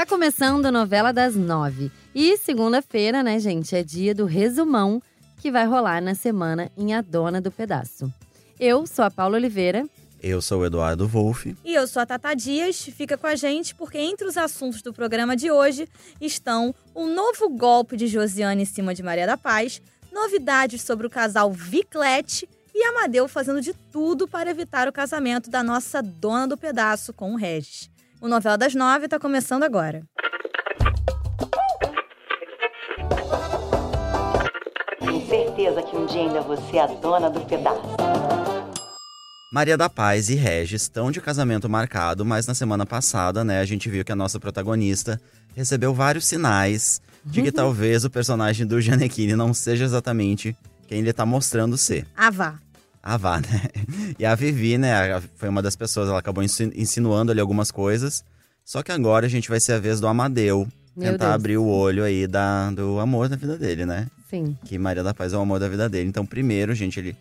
Tá começando a novela das nove. E segunda-feira, né, gente, é dia do resumão que vai rolar na semana em A Dona do Pedaço. Eu sou a Paula Oliveira. Eu sou o Eduardo Wolff. E eu sou a Tata Dias. Fica com a gente, porque entre os assuntos do programa de hoje estão o novo golpe de Josiane em cima de Maria da Paz, novidades sobre o casal Viclete e Amadeu fazendo de tudo para evitar o casamento da nossa dona do pedaço com o Regis. O Novela das Nove está começando agora. Tenho certeza que um dia ainda você é a dona do pedaço. Maria da Paz e Regis estão de casamento marcado, mas na semana passada, né, a gente viu que a nossa protagonista recebeu vários sinais de que talvez o personagem do Gianecchini não seja exatamente quem ele tá mostrando ser. Ah, vá. A Vá, né? E a Vivi, né, foi uma das pessoas, ela acabou insi- insinuando ali algumas coisas. Só que agora a gente vai ser a vez do Amadeu Meu tentar Deus. abrir o olho aí da, do amor da vida dele, né? Sim. Que Maria da Paz é o amor da vida dele. Então, primeiro, gente, ele,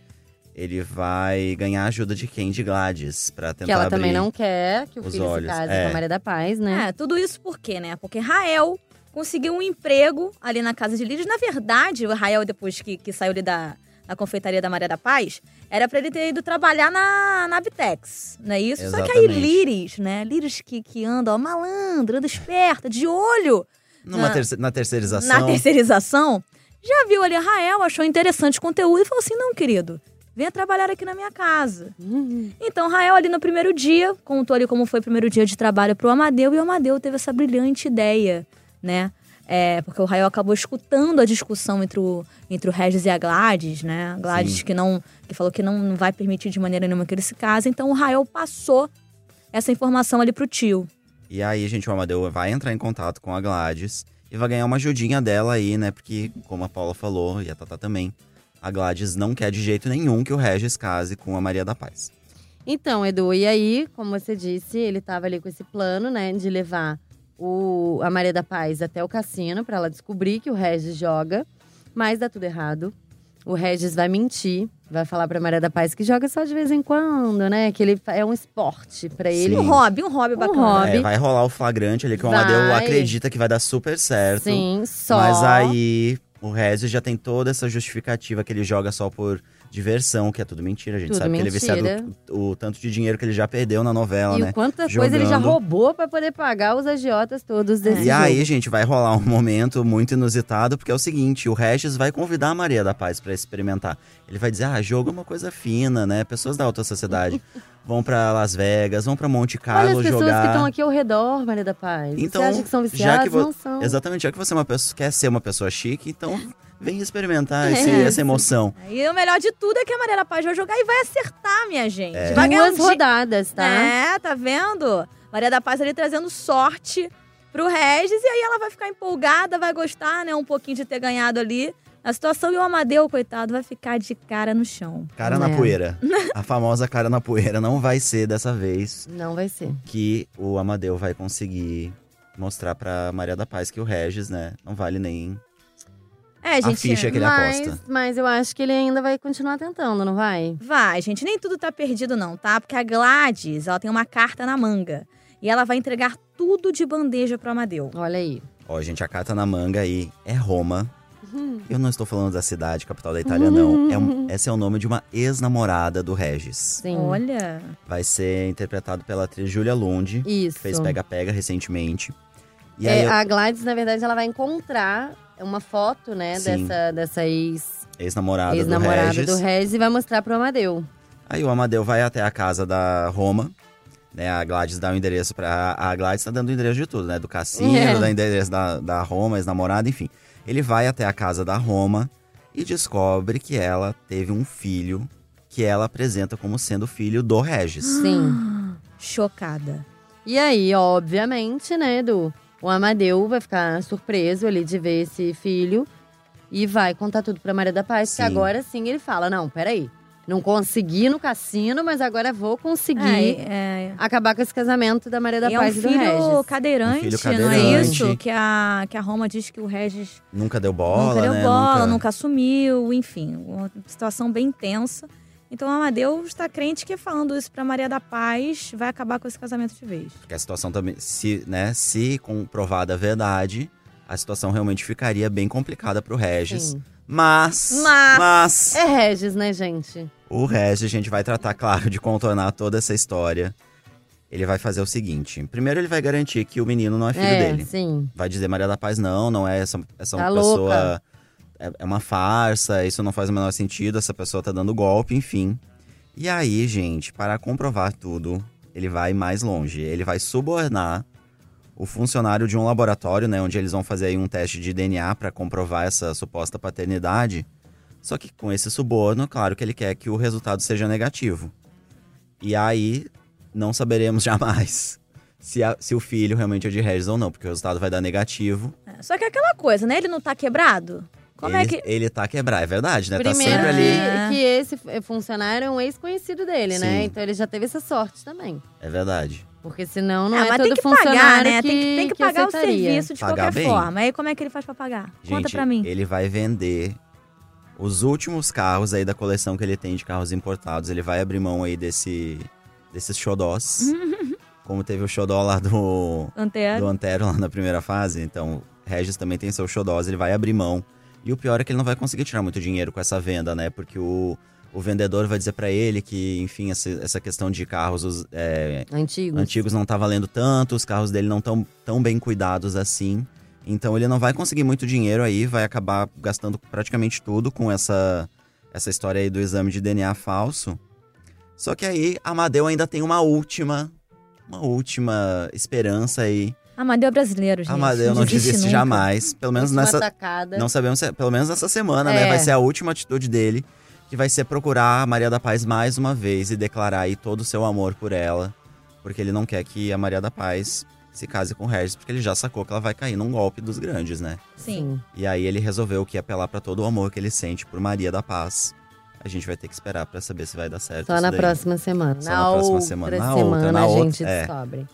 ele vai ganhar a ajuda de quem? De Gladys, pra tentar Que ela abrir. também não quer que o os filho olhos, se case é. com a Maria da Paz, né? É, tudo isso por quê, né? Porque Rael conseguiu um emprego ali na casa de Lírios. Na verdade, o Rael, depois que, que saiu ali da, da confeitaria da Maria da Paz, era pra ele ter ido trabalhar na, na Vitex, não é isso? Só que aí Exatamente. Líris, né? Líris que, que anda, ó, malandro, anda esperta, de olho Numa na- terce- na terceirização. na terceirização, já viu ali Rael, achou interessante o conteúdo e falou assim: não, querido, venha trabalhar aqui na minha casa. Uhum. Então, Rael, ali no primeiro dia, contou ali como foi o primeiro dia de trabalho pro Amadeu, e o Amadeu teve essa brilhante ideia, né? É, porque o Rael acabou escutando a discussão entre o, entre o Regis e a Gladys, né? A Gladys Sim. que não que falou que não, não vai permitir de maneira nenhuma que ele se case. Então, o Rael passou essa informação ali pro tio. E aí, gente, o Amadeu vai entrar em contato com a Gladys e vai ganhar uma ajudinha dela aí, né? Porque, como a Paula falou, e a Tata também, a Gladys não quer de jeito nenhum que o Regis case com a Maria da Paz. Então, Edu, e aí, como você disse, ele tava ali com esse plano, né, de levar o, a Maria da Paz até o cassino pra ela descobrir que o Regis joga, mas dá tudo errado. O Regis vai mentir, vai falar pra Maria da Paz que joga só de vez em quando, né? Que ele é um esporte pra ele. Sim. Um hobby, um hobby bacana. hobby. É, vai rolar o flagrante ali que o Vai. Amadeu acredita que vai dar super certo. Sim, só. Mas aí o Regis já tem toda essa justificativa que ele joga só por diversão, que é tudo mentira. A gente Tudo sabe que ele é viciado mentira. o, o tanto de dinheiro que ele já perdeu na novela, E né? o quanta coisa ele já roubou pra poder pagar os agiotas todos desse E aí, gente, vai rolar um momento muito inusitado, porque é o seguinte: o Regis vai convidar a Maria da Paz pra experimentar. Ele vai dizer: ah, jogo é uma coisa fina, né? Pessoas da alta sociedade vão pra Las Vegas, vão pra Monte Olha Carlo as pessoas jogar. que estão aqui ao redor, Maria da Paz. Então, você acha que são já que vo- Não são. Exatamente, já que você é uma pessoa, quer ser uma pessoa chique, então vem experimentar esse- É. essa emoção. E o melhor de tudo é que a Maria da Paz vai jogar e vai acertar, minha gente. É. Vai ganhar um Duas di- rodadas, tá? É, tá vendo? Maria da Paz ali trazendo sorte pro Regis. E aí ela vai ficar empolgada, vai gostar, né? Um pouquinho de ter ganhado ali a situação. E o Amadeu, coitado, vai ficar de cara no chão. Cara na É. poeira. A famosa cara na poeira não vai ser dessa vez Não vai ser. que o Amadeu vai conseguir mostrar pra Maria da Paz que o Regis, né, não vale nem É, a gente. ficha que ele mas, aposta. mas eu acho que ele ainda vai continuar tentando, não vai? Vai, gente, nem tudo tá perdido, não, tá? Porque a Gladys, ela tem uma carta na manga. E ela vai entregar tudo de bandeja pro Amadeu. Olha aí. Ó, gente, a carta na manga aí é Roma. Eu não estou falando da cidade, capital da Itália, não. É um- esse é o nome de uma ex-namorada do Regis. Sim. Olha. Vai ser interpretado pela atriz Julia Lund, Isso. que fez Pega Pega recentemente. E É, aí, A Gladys, na verdade, ela vai encontrar uma foto, né, Sim. dessa, dessa ex- ex-namorada do ex-namorada Regis. do Regis e vai mostrar pro Amadeu. Aí o Amadeu vai até a casa da Roma. Né, a Gladys dá o endereço pra. A Gladys tá dando o endereço de tudo, né? Do cassino, É. dá endereço da, da Roma, ex-namorada, enfim. Ele vai até a casa da Roma e descobre que ela teve um filho que ela apresenta como sendo filho do Regis. Sim. Chocada. E aí, obviamente, né, Edu? O Amadeu vai ficar surpreso ali de ver esse filho e vai contar tudo pra Maria da Paz. Sim. Que agora sim ele fala: não, peraí. Não consegui no cassino, mas agora vou conseguir É, é. acabar com esse casamento da Maria da E é um Paz e do filho Regis. cadeirante, Um filho não é cadeirante. isso? Que a, que a Roma diz que o Regis Nunca deu bola, nunca deu né? bola, Nunca- nunca assumiu, enfim, uma situação bem tensa. Então o Amadeus está crente que falando isso pra Maria da Paz vai acabar com esse casamento de vez. Porque a situação também, se, né, se comprovada a verdade, a situação realmente ficaria bem complicada pro Regis. Sim. Mas, Mas- mas É Regis, né, gente? o Regis, a gente vai tratar, claro, de contornar toda essa história. Ele vai fazer o seguinte: primeiro, ele vai garantir que o menino não é filho é, dele. sim. Vai dizer Maria da Paz, não, não é essa, essa Tá pessoa. louca. É, é uma farsa, isso não faz o menor sentido, essa pessoa tá dando golpe, enfim. E aí, gente, para comprovar tudo, ele vai mais longe. Ele vai subornar o funcionário de um laboratório, né, onde eles vão fazer aí um teste de DNA para comprovar essa suposta paternidade. Só que com esse suborno, claro que ele quer que o resultado seja negativo. E aí, não saberemos jamais se, a- se o filho realmente é de Regis ou não, porque o resultado vai dar negativo. É, Só que é aquela coisa, né? Ele não tá quebrado? Como ele, é que. ele tá quebrado, é verdade, né? tá Primeiro sempre ali. É. que, que esse f- funcionário é um ex-conhecido dele, né? Sim. Então ele já teve essa sorte também. É verdade. Porque senão não Ah, é mas todo tem que funcionário pagar, né? que, tem que, tem que pagar o aceitaria. serviço de Pagar qualquer bem. forma. Aí como é que ele faz pra pagar? Conta Gente, pra mim. ele vai vender os últimos carros aí da coleção que ele tem de carros importados. Ele vai abrir mão aí desse, desses xodós. como teve o xodó lá do, Antero. do Antero lá na primeira fase. Então, Regis também tem seu xodós, ele vai abrir mão. E o pior é que ele não vai conseguir tirar muito dinheiro com essa venda, né? Porque o, o vendedor vai dizer pra ele que, enfim, essa, essa questão de carros os, é, Antigos. antigos não tá valendo tanto, os carros dele não tão tão bem cuidados assim. Então ele não vai conseguir muito dinheiro aí, vai acabar gastando praticamente tudo com essa essa história aí do exame de DNA falso. Só que aí Amadeu ainda tem uma última uma última esperança aí. Amadeu é brasileiro, gente. Amadeu não desiste nunca. jamais, pelo menos Última nessa atacada. não sabemos se, pelo menos nessa semana, né? É. Vai ser a última atitude dele, que vai ser procurar a Maria da Paz mais uma vez e declarar aí todo o seu amor por ela, porque ele não quer que a Maria da Paz se case com o Regis, porque ele já sacou que ela vai cair num golpe dos grandes, né? Sim. E aí ele resolveu que ia apelar pra todo o amor que ele sente por Maria da Paz. A gente vai ter que esperar pra saber se vai dar certo Só isso na daí. próxima semana. Só na, na próxima outra semana. Na semana outra, na a outra, gente é. descobre.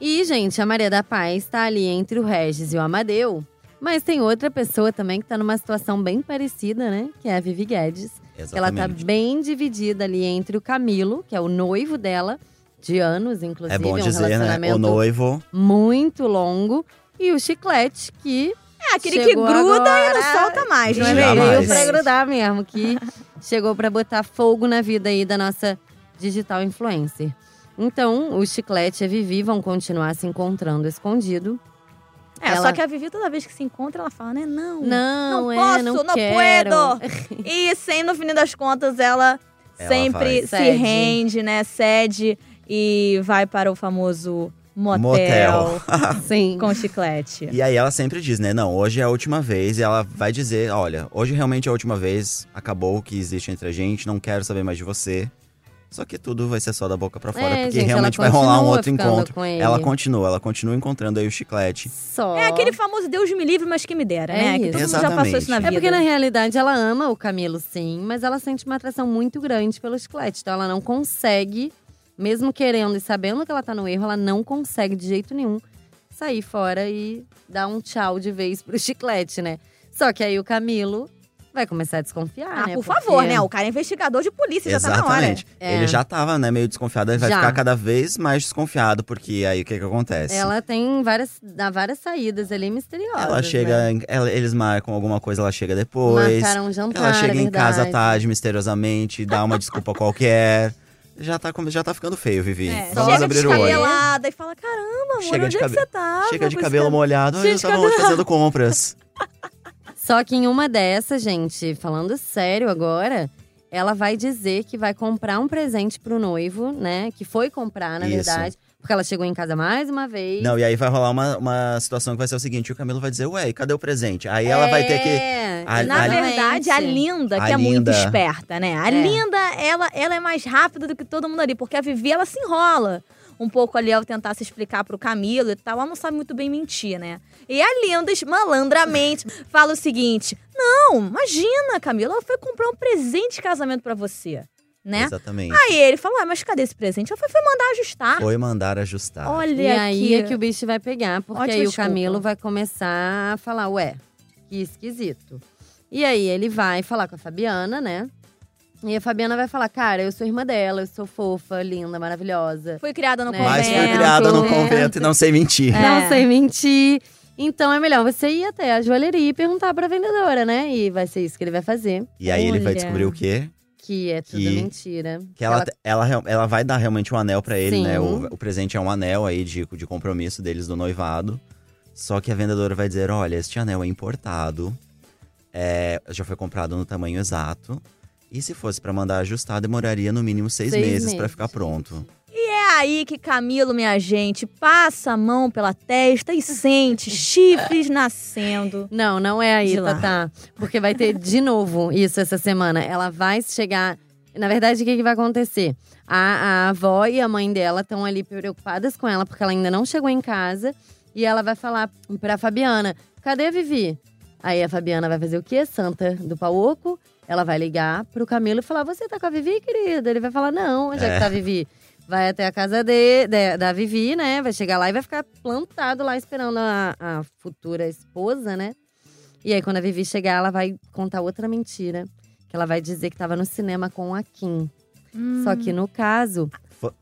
E, gente, a Maria da Paz tá ali entre o Regis e o Amadeu. Mas tem outra pessoa também que tá numa situação bem parecida, né? Que é a Vivi Guedes. Que ela tá Exatamente. bem dividida ali entre o Camilo, que é o noivo dela, de anos, inclusive. É bom um dizer, né? relacionamento O noivo. muito longo. E o Chiclete, que É aquele que Chegou gruda e não agora. solta mais, não é mesmo? veio pra grudar mesmo, que chegou pra botar fogo na vida aí da nossa digital influencer. Então, o Chiclete e a Vivi vão continuar se encontrando escondido. É, Ela- só que a Vivi, toda vez que se encontra, ela fala, né? Não, Não, não é, posso, não, não quero. puedo. E sem, no fim das contas, ela, Ela sempre vai. se Cede. rende, né? Cede e vai para o famoso motel, Motel. Sim. com chiclete. E aí ela sempre diz, né? Não, hoje é a última vez. E ela vai dizer: olha, hoje realmente é a última vez. Acabou o que existe entre a gente. Não quero saber mais de você. Só que tudo vai ser só da boca pra fora, É, porque gente, realmente vai rolar um outro encontro. Ela continua, ela continua encontrando aí o chiclete. Só. É aquele famoso Deus me livre, mas que me dera, É né? Que isso. todo mundo já passou isso na Exatamente. vida. É porque, na realidade, ela ama o Camilo, sim, mas ela sente uma atração muito grande pelo chiclete. Então, ela não consegue, mesmo querendo e sabendo que ela tá no erro, ela não consegue de jeito nenhum sair fora e dar um tchau de vez pro chiclete, né? Só que aí o Camilo vai começar a desconfiar, Ah, né? por Porque- favor, né? O cara é investigador de polícia, já tá na hora. Exatamente. É. Ele já tava, né, meio desconfiado. Ele vai Já. ficar cada vez mais desconfiado, porque aí o que que acontece? Ela tem várias, dá várias saídas ali misteriosas. Ela chega, Né? ela- eles marcam alguma coisa, ela chega depois. Marcaram um jantar, ela chega é em casa tarde, misteriosamente, dá uma desculpa qualquer. Já tá, já tá ficando feio, Vivi. É, Vamos chega abrir o olho. e fala: caramba, amor, Chega onde de é que você tava? Chega de cabelo cabelo?" molhado, Cheio eu de tava cabelo- hoje fazendo compras. Só que em uma dessas, gente, falando sério agora, ela vai dizer que vai comprar um presente pro noivo, né? Que foi comprar, na Isso. verdade. Porque ela chegou em casa mais uma vez. Não, e aí vai rolar uma, uma situação que vai ser o seguinte: o Camilo vai dizer, ué, cadê o presente? Aí ela vai ter que. É, A- Na a- verdade, a Linda, A que é muito Linda. esperta, né? A É. Linda, ela, ela é mais rápida do que todo mundo ali, porque a Vivi, ela se enrola um pouco ali ao tentar se explicar pro Camilo e tal. Ela não sabe muito bem mentir, né? E a Linda, malandramente, fala o seguinte: Não, imagina, Camilo, ela foi comprar um presente de casamento pra você, né? Exatamente. Aí ele falou: Ué, mas cadê esse presente? Ela foi, foi mandar ajustar. Foi mandar ajustar. Olha E aí é que o bicho vai pegar, porque Ótima aí o desculpa. Camilo vai começar a falar, ué, que esquisito. E aí ele vai falar com a Fabiana, né? E a Fabiana vai falar, cara, eu sou irmã dela, eu sou fofa, linda, maravilhosa. Fui criada no Né? convento. Mas fui criada no É. convento e não sei mentir. É. Não sei mentir. Então é melhor você ir até a joalheria e perguntar pra vendedora, né? E vai ser isso que ele vai fazer. E aí ele vai Olha. descobrir o quê? Que é tudo Que- mentira. Que ela, ela, real- ela vai dar realmente um anel pra ele, Sim. né? O, o presente é um anel aí de, de compromisso deles do noivado. Só que a vendedora vai dizer: olha, este anel é importado, é, já foi comprado no tamanho exato. E se fosse pra mandar ajustar, demoraria no mínimo seis, Seis meses pra meses. ficar pronto. É aí que Camilo, minha gente, passa a mão pela testa e sente chifres nascendo. Não, não é aí. Tatá. Porque vai ter de novo isso essa semana. Ela vai chegar. Na verdade, o que, que vai acontecer? A, a avó e a mãe dela estão ali preocupadas com ela, porque ela ainda não chegou em casa. E ela vai falar pra Fabiana: cadê a Vivi? Aí a Fabiana vai fazer o quê? Santa do pau oco. Ela vai ligar pro Camilo e falar: Você tá com a Vivi, querida? Ele vai falar: Não, onde é, É. que tá a Vivi? Vai até a casa de, de- da Vivi, né? Vai chegar lá e vai ficar plantado lá esperando a, a futura esposa, né? E aí, quando a Vivi chegar, ela vai contar outra mentira. Que ela vai dizer que tava no cinema com a Kim. Só que no caso,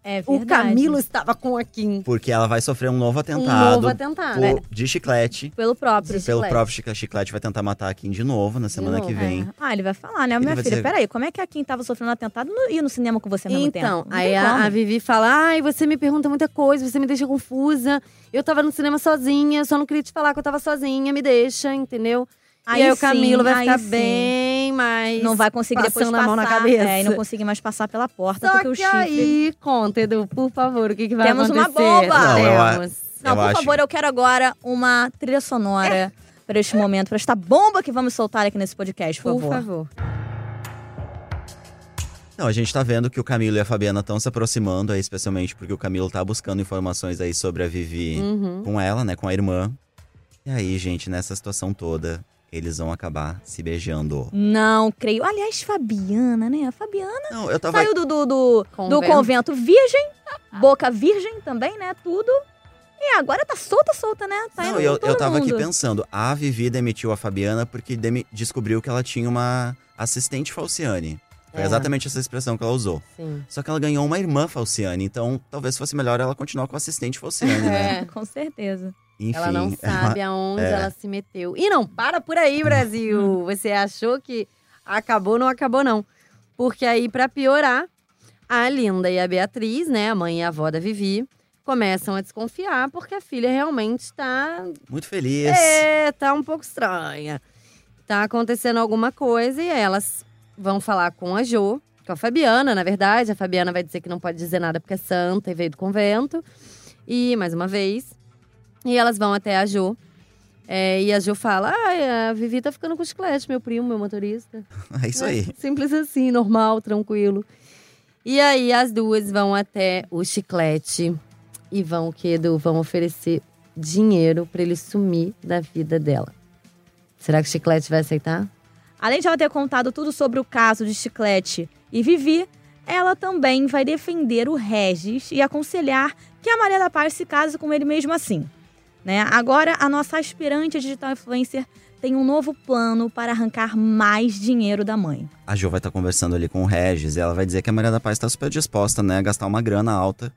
É o verdade. Camilo estava com a Kim. Porque ela vai sofrer um novo Um atentado novo atentado. por- né? de chiclete. Pelo próprio. De Pelo Chiclete. próprio Chiclete vai tentar matar a Kim de novo na semana que novo. vem. É. Ah, ele vai falar, né? Ele Minha filha, dizer- peraí, como é que a Kim tava sofrendo atentado e não ia no cinema com você ao mesmo tempo? Então, aí a, a Vivi fala: Ai, você me pergunta muita coisa, você me deixa confusa. Eu tava no cinema sozinha, só não queria te falar que eu tava sozinha, me deixa, entendeu? Aí e aí o sim, Camilo vai ficar sim. bem mais. Não vai conseguir depois passar. a mão na cabeça. É, e não conseguir mais passar pela porta, Só porque o que chifre… aí, conta, Edu, por favor, o que, que vai Temos uma acontecer? bomba! Não, eu a- Temos. Não, Eu por acho- favor, eu quero agora uma trilha sonora para este momento, para esta bomba que vamos soltar aqui nesse podcast, por, Por favor. favor. Não, a gente tá vendo que o Camilo e a Fabiana estão se aproximando aí, especialmente porque o Camilo tá buscando informações aí sobre a Vivi Uhum. com ela, né, com a irmã. E aí, gente, nessa situação toda, eles vão acabar se beijando. Não, creio. Aliás, Fabiana, né? A Fabiana Não, eu tava saiu do, do, do, do Convento. convento virgem, boca virgem também, né? Tudo. E agora tá solta, solta, né? Tá Não, indo eu, eu tava aqui mundo. pensando, a Vivi demitiu a Fabiana porque demi- descobriu que ela tinha uma assistente falciane. Foi É. exatamente essa expressão que ela usou. Sim. Só que ela ganhou uma irmã falciane, então talvez fosse melhor ela continuar com a assistente falciane, né? É. Com certeza. Enfim, Ela não sabe aonde é. ela se meteu. E não para por aí, Brasil. Você achou que acabou, não acabou, não. Porque aí, pra piorar, a Linda e a Beatriz, né, a mãe e a avó da Vivi, começam a desconfiar porque a filha realmente tá. muito feliz. É, tá um pouco estranha. Tá acontecendo alguma coisa e elas vão falar com a Jo, com a Fabiana, na verdade. A Fabiana vai dizer que não pode dizer nada porque é santa e veio do convento. E, mais uma vez. E elas vão até a Jo. É, e a Jo fala: Ah, a Vivi tá ficando com chiclete, meu primo, meu motorista. É isso aí. Simples assim, normal, tranquilo. E aí as duas vão até o chiclete e vão, o que, Edu? Vão oferecer dinheiro pra ele sumir da vida dela. Será que o chiclete vai aceitar? Além de ela ter contado tudo sobre o caso de Chiclete e Vivi, ela também vai defender o Regis e aconselhar que a Maria da Paz se case com ele mesmo assim. Né? Agora, a nossa aspirante digital influencer tem um novo plano para arrancar mais dinheiro da mãe. A Jo vai estar conversando ali com o Regis e ela vai dizer que a Maria da Paz está super disposta, né, a gastar uma grana alta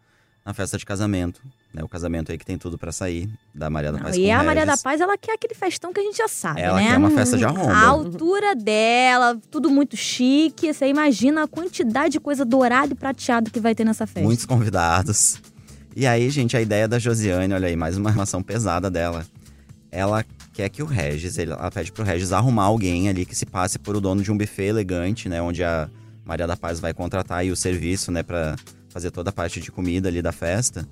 na festa de casamento. Né, o casamento aí que tem tudo pra sair da Maria da Não, Paz e com o a Maria da Regis. Paz, ela quer aquele festão que a gente já sabe, Ela né? quer uma festa de arromba. A altura dela, tudo muito chique. Você imagina a quantidade de coisa dourada e prateado que vai ter nessa festa. Muitos convidados. E aí, gente, a ideia da Josiane, olha aí, mais uma relação pesada dela. Ela quer que o Regis, ela pede pro Regis arrumar alguém ali que se passe por o dono de um buffet elegante, né? Onde a Maria da Paz vai contratar aí o serviço, né? Pra fazer toda a parte de comida ali da festa.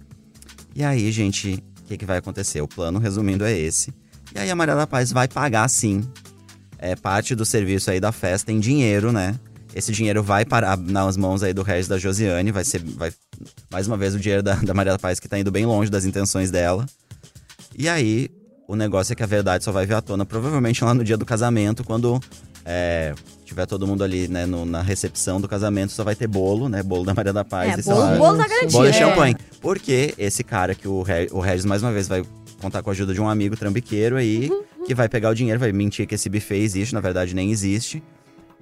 E aí, gente, o que, que vai acontecer? O plano, resumindo, é esse. E aí a Maria da Paz vai pagar, sim, é, parte do serviço aí da festa em dinheiro, né? Esse dinheiro vai parar nas mãos aí do Regis da Josiane, vai ser, vai, mais uma vez, o dinheiro da, da Maria da Paz que tá indo bem longe das intenções dela. E aí, o negócio é que a verdade só vai vir à tona, provavelmente lá no dia do casamento, quando é, tiver todo mundo ali, né, no- na recepção do casamento, só vai ter bolo, né? Bolo da Maria da Paz. É, e bolo, lá, bolo tá garantido. Bolo e É. champanhe. Porque esse cara que o, o Regis, mais uma vez, vai contar com a ajuda de um amigo trambiqueiro aí, que vai pegar o dinheiro, vai mentir que esse buffet existe, na verdade nem existe.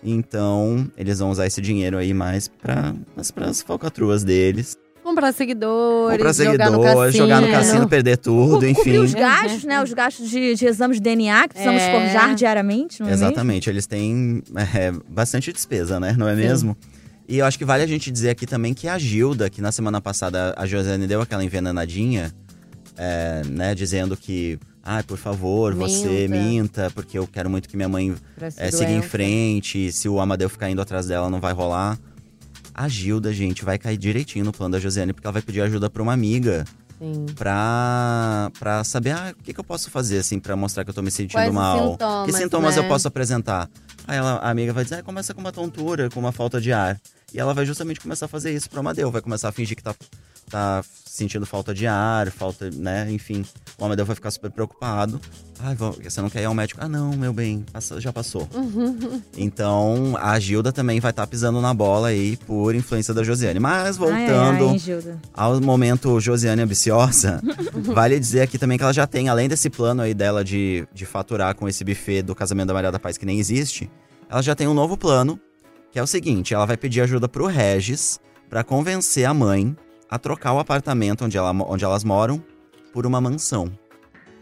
Então, eles vão usar esse dinheiro aí mais para as falcatruas deles. Comprar seguidores, Comprar jogar no seguidores, cassino. jogar no cassino, perder tudo, Co- enfim. Cobrir os gastos, né? Os gastos de, de exames de DNA que precisamos É. forjar diariamente, não é mesmo? Exatamente, eles têm é, bastante despesa, né? Não é Sim. mesmo? E eu acho que vale a gente dizer aqui também que a Gilda, que na semana passada a Josiane deu aquela envenenadinha, é, né? Dizendo que, ai, por favor, você Minta. minta, porque eu quero muito que minha mãe é, seguir em frente, se o Amadeu ficar indo atrás dela, não vai rolar. A Gilda, gente, vai cair direitinho no plano da Josiane, porque ela vai pedir ajuda pra uma amiga Sim. pra, pra saber, ah, o que, que eu posso fazer, assim, pra mostrar que eu tô me sentindo Quais mal. sintomas, que sintomas né? eu posso apresentar? Aí ela, a amiga vai dizer, ah, começa com uma tontura, com uma falta de ar. E ela vai justamente começar a fazer isso pro Amadeu, vai começar a fingir que tá, tá sentindo falta de ar, falta, né, enfim. O Amadeu vai ficar super preocupado. Ai, você não quer ir ao médico? Ah, não, meu bem, já passou. Então, a Gilda também vai estar pisando na bola aí por influência da Josiane. Mas, voltando Ai, ai, ao momento Josiane ambiciosa, vale dizer aqui também que ela já tem, além desse plano aí dela de, de faturar com esse buffet do casamento da Maria da Paz que nem existe, ela já tem um novo plano, que é o seguinte, ela vai pedir ajuda pro Regis pra convencer a mãe a trocar o apartamento onde, ela, onde elas moram por uma mansão.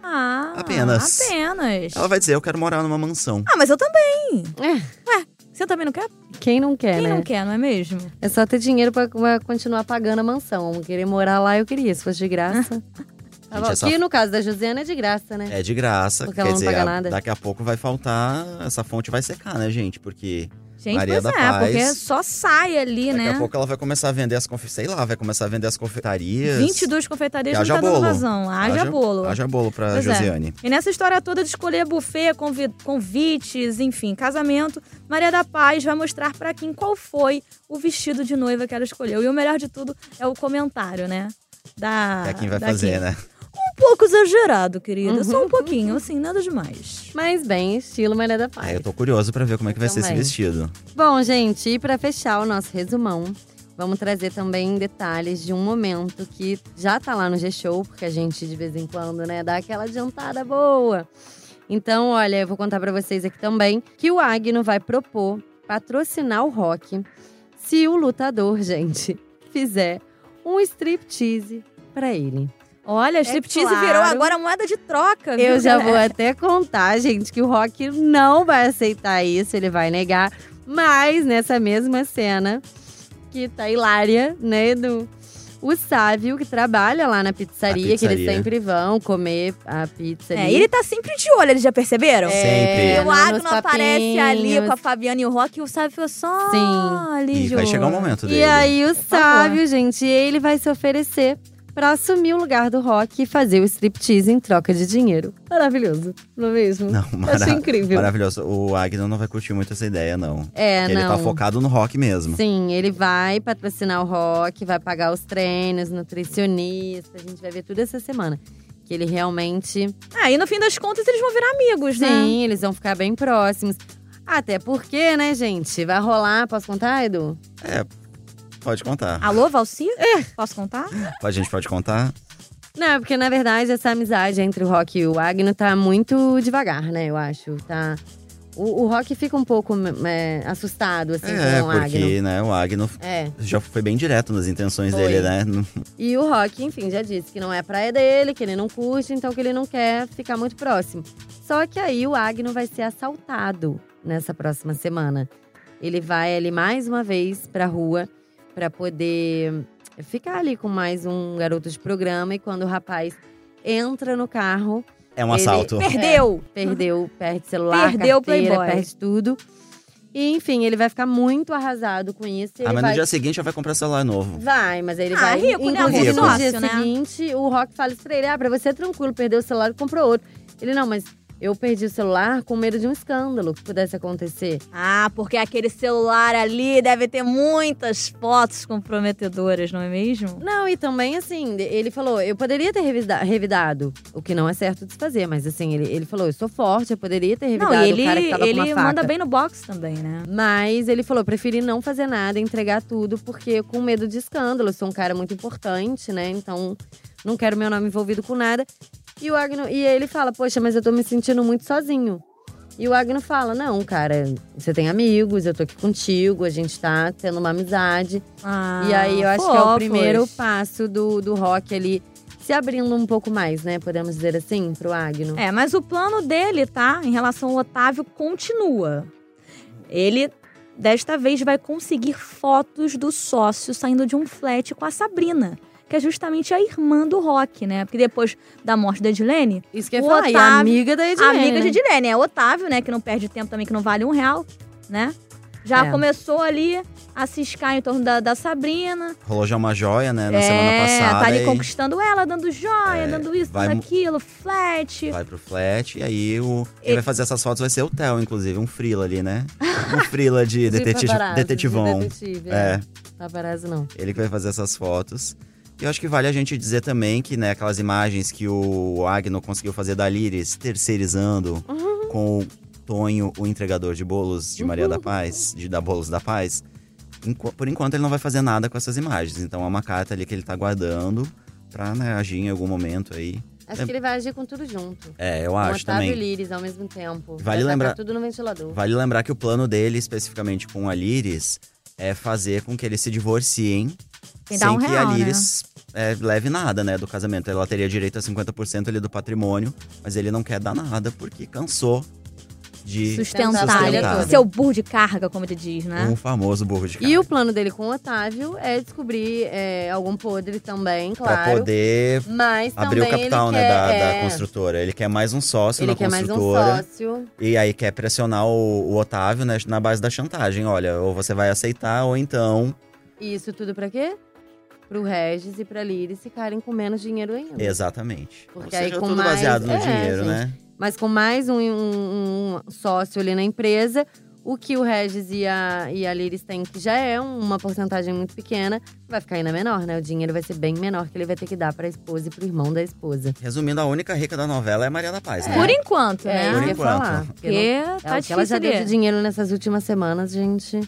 Ah, Apenas. Apenas. Ela vai dizer, eu quero morar numa mansão. Ah, mas eu também. É. Você também não quer? Quem não quer, Quem né? não quer, não é mesmo? É só ter dinheiro pra, pra continuar pagando a mansão. Querer morar lá, eu queria. Se fosse de graça. Gente, essa- Que no caso da Josiana é de graça, né? É de graça, Porque quer ela não dizer, paga nada. daqui a pouco vai faltar, essa fonte vai secar, né, gente? Porque Gente, Maria pois da é, Paz. porque só sai ali, daqui né? a pouco ela vai começar a vender as confe... sei lá, vai começar a vender as confeitarias. 22 confeitarias não haja tá dando bolo. razão. Haja, bolo. Haja bolo pra Pois é. Josiane. E nessa história toda de escolher buffet, convi- convites, enfim, casamento, Maria da Paz vai mostrar pra quem qual foi o vestido de noiva que ela escolheu. E o melhor de tudo é o comentário, né? Da, é quem vai da fazer, Kim. né? Um pouco exagerado, querida. Só Uhum. um pouquinho, assim, nada demais. Mas bem, estilo Maria da Paz. Ah, eu tô curioso pra ver como é que vai ser esse vestido. Bom, gente, e pra fechar o nosso resumão, vamos trazer também detalhes de um momento que já tá lá no G-Show, porque a gente de vez em quando, né, dá aquela adiantada boa. Então, olha, eu vou contar pra vocês aqui também que o Agno vai propor patrocinar o rock se o lutador, gente, fizer um striptease pra ele. Olha, striptease claro. virou agora moeda de troca, viu, Eu já vou galera? até contar, gente, que o Rock não vai aceitar isso, ele vai negar. Mas nessa mesma cena, que tá hilária, né? Do, o Sávio, que trabalha lá na pizzaria, que eles pizzaria. sempre vão comer a pizza É, ele tá sempre de olho, eles já perceberam? Sempre. E o no- Agno aparece ali com a Fabiana e o Rock e o Sábio fica só Sim. ali E vai chegar o momento dele. E aí o. Sávio, gente, ele vai se oferecer pra assumir o lugar do Rock e fazer o striptease em troca de dinheiro. Maravilhoso, não é mesmo? Não, Achei mara... incrível. maravilhoso. O Agno não vai curtir muito essa ideia, não. É, Porque não. ele tá focado no rock mesmo. Sim, ele vai patrocinar o rock, vai pagar os treinos, nutricionista. A gente vai ver tudo essa semana. Que ele realmente. Ah, e no fim das contas eles vão virar amigos, né? Sim, eles vão ficar bem próximos. Até porque, né, gente? Vai rolar. Posso contar, Edu? É, pode contar. Alô, Valci? É. Posso contar? A gente pode contar? Não, porque na verdade essa amizade entre o Rock e o Agno tá muito devagar, né? Eu acho. Tá. O, o Rock fica um pouco é, assustado, assim, é, com o Agno. porque, né, o Agno É. já foi bem direto nas intenções Foi. dele, né? E o Rock, enfim, já disse que não é a praia dele, que ele não curte, então que ele não quer ficar muito próximo. Só que aí o Agno vai ser assaltado nessa próxima semana. Ele vai ali mais uma vez pra rua pra poder ficar ali com mais um garoto de programa e quando o rapaz entra no carro, É um Ele- assalto. Perdeu! perdeu, perde celular, Perdeu o carteira, Playboy. perde tudo. E enfim, ele vai ficar muito arrasado com isso. Ah, mas vai... no dia seguinte já vai comprar celular novo. Vai, mas aí ele Ah, vai. rico, né? Inclusive, Rico. no dia né? seguinte, o Rock fala isso pra ele: ah, pra você é tranquilo, perdeu o celular e comprou outro. Ele, não, mas eu perdi o celular com medo de um escândalo que pudesse acontecer. Ah, porque aquele celular ali deve ter muitas fotos comprometedoras, não é mesmo? Não, e também, assim, ele falou: eu poderia ter revida- revidado, o que não é certo de se fazer, mas assim, ele, ele falou: eu sou forte, eu poderia ter revidado Não, ele, o cara que tava ele faca. manda bem no box também, né? Mas ele falou, preferi não fazer nada, entregar tudo, porque com medo de escândalo. Eu sou um cara muito importante, né? Então, não quero meu nome envolvido com nada. E o Agno, e ele fala, poxa, mas eu tô me sentindo muito sozinho. E o Agno fala: Não, cara, você tem amigos, eu tô aqui contigo, a gente tá tendo uma amizade. Ah, e aí eu acho que é o primeiro passo do, do rock ali se abrindo um pouco mais, né? Podemos dizer assim, pro Agno. É, mas o plano dele, tá? Em relação ao Otávio, continua. Ele, desta vez, vai conseguir fotos do sócio saindo de um flat com a Sabrina. Que é justamente a irmã do Rock, né? Porque depois da morte da Edilene, Isso que o falar, e a Otávio- amiga da Edilene, amiga né? de Edilene é o Otávio, né? Que não perde tempo também, que não vale um real, né? Já É. começou ali a ciscar em torno da, da Sabrina. Rolou já uma joia, né, na é, semana passada. tá ali e conquistando ela, dando joia, É, dando isso, vai dando aquilo, flat. Vai pro flat, e aí o, quem E- vai fazer essas fotos vai ser o Theo, inclusive, um frila ali, né? Um frila de, De deteti paparazzi, detetivão. de detetive, É, Paparazzi não. ele que vai fazer essas fotos. E eu acho que vale a gente dizer também que, né, aquelas imagens que o Agno conseguiu fazer da Liris, terceirizando Uhum. com o Tonho, o entregador de bolos de Maria da Paz, de da Bolos da Paz. enqu- Por enquanto ele não vai fazer nada com essas imagens. Então é uma carta ali que ele tá guardando pra né, agir em algum momento aí. Acho É- que ele vai agir com tudo junto. É, eu com acho Otávio também. e Liris ao mesmo tempo. Vale vai lembrar- tudo no ventilador. Vale lembrar que o plano dele, especificamente com a Liris, é fazer com que eles se divorciem Sem um que real, a Liris é, leve nada, né, do casamento. Ela teria direito a 50% ali do patrimônio, mas ele não quer dar nada porque cansou de Sustentar, Sustentar. seu burro de carga, como ele diz, né? um famoso burro de E carga. o plano dele com o Otávio é descobrir é, algum podre também, Pra claro. poder Mas abrir o capital, né, quer, da, da é, construtora. Ele quer mais um sócio Ele na quer mais um construtora. sócio. E aí quer pressionar o, o Otávio, né, na base da chantagem. Olha, ou você vai aceitar, ou então. E isso tudo pra quê? Pro Regis e pra Liris ficarem com menos dinheiro ainda. Exatamente. Porque ou aí seja, com tudo mais- baseado no é, dinheiro, gente. né? Mas com mais um, um- um sócio ali na empresa, o que o Regis e a, e a Liris têm, que já é uma porcentagem muito pequena, vai ficar ainda menor, né? O dinheiro vai ser bem menor que ele vai ter que dar pra esposa e pro irmão da esposa. Resumindo, a única rica da novela é a Maria da Paz, né? Por enquanto, É, né? ia enquanto. falar. Porque não- Porque É, tá o que ela já difícil deu de dinheiro nessas últimas semanas, gente.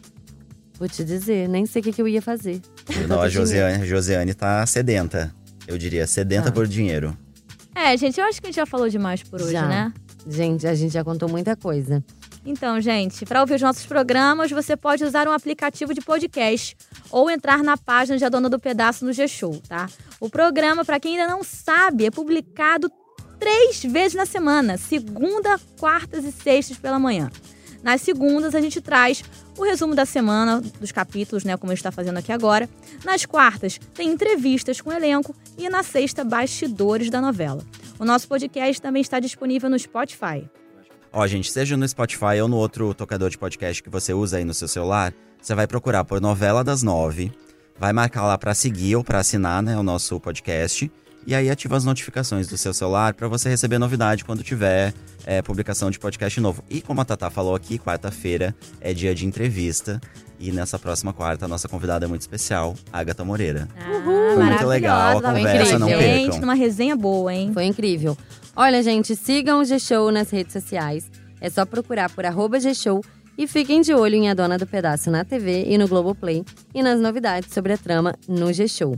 Vou te dizer, nem sei o que, que eu ia fazer. Não, a. Josiane, Josiane tá sedenta. Eu diria, sedenta Tá. por dinheiro. É, gente, eu acho que a gente já falou demais por hoje, Já. né? Gente, a gente já contou muita coisa. Então, gente, para ouvir os nossos programas, você pode usar um aplicativo de podcast ou entrar na página de A Dona do Pedaço no G-Show, tá? O programa, para quem ainda não sabe, é publicado três vezes na semana, segunda, quartas e sextas pela manhã. Nas segundas, a gente traz o resumo da semana, dos capítulos, né, como a gente está fazendo aqui agora. Nas quartas, tem entrevistas com o elenco e na sexta, bastidores da novela. O nosso podcast também está disponível no Spotify. Ó, gente, seja no Spotify ou no outro tocador de podcast que você usa aí no seu celular, você vai procurar por Novela das Nove, vai marcar lá pra seguir ou pra assinar, né, o nosso podcast, e aí ativa as notificações do seu celular pra você receber novidade quando tiver é, publicação de podcast novo. E como a Tatá falou aqui, quarta-feira é dia de entrevista, e nessa próxima quarta a nossa convidada é muito especial, Agatha Moreira. Ah, Foi muito legal, a conversa, não Gente, percam. numa resenha boa, hein? Foi incrível. Olha, gente, sigam o G-Show nas redes sociais. É só procurar por arroba G-Show e fiquem de olho em A Dona do Pedaço na TV e no Globoplay e nas novidades sobre a trama no G-Show.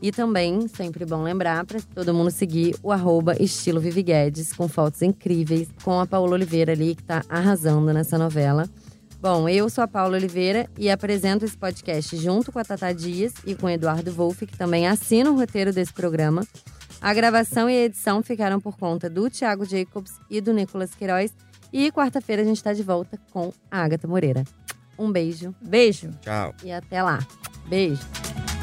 E também, sempre bom lembrar para todo mundo seguir o arroba estilo Vivi Guedes, com fotos incríveis, com a Paola Oliveira ali, que tá arrasando nessa novela. Bom, eu sou a Paula Oliveira e apresento esse podcast junto com a Tata Dias e com o Eduardo Wolff, que também assina o roteiro desse programa. A gravação e a edição ficaram por conta do Thiago Jacobs e do Nicolas Queiroz. E quarta-feira a gente está de volta com a Agatha Moreira. Um beijo Beijo. Tchau! e até lá. Beijo.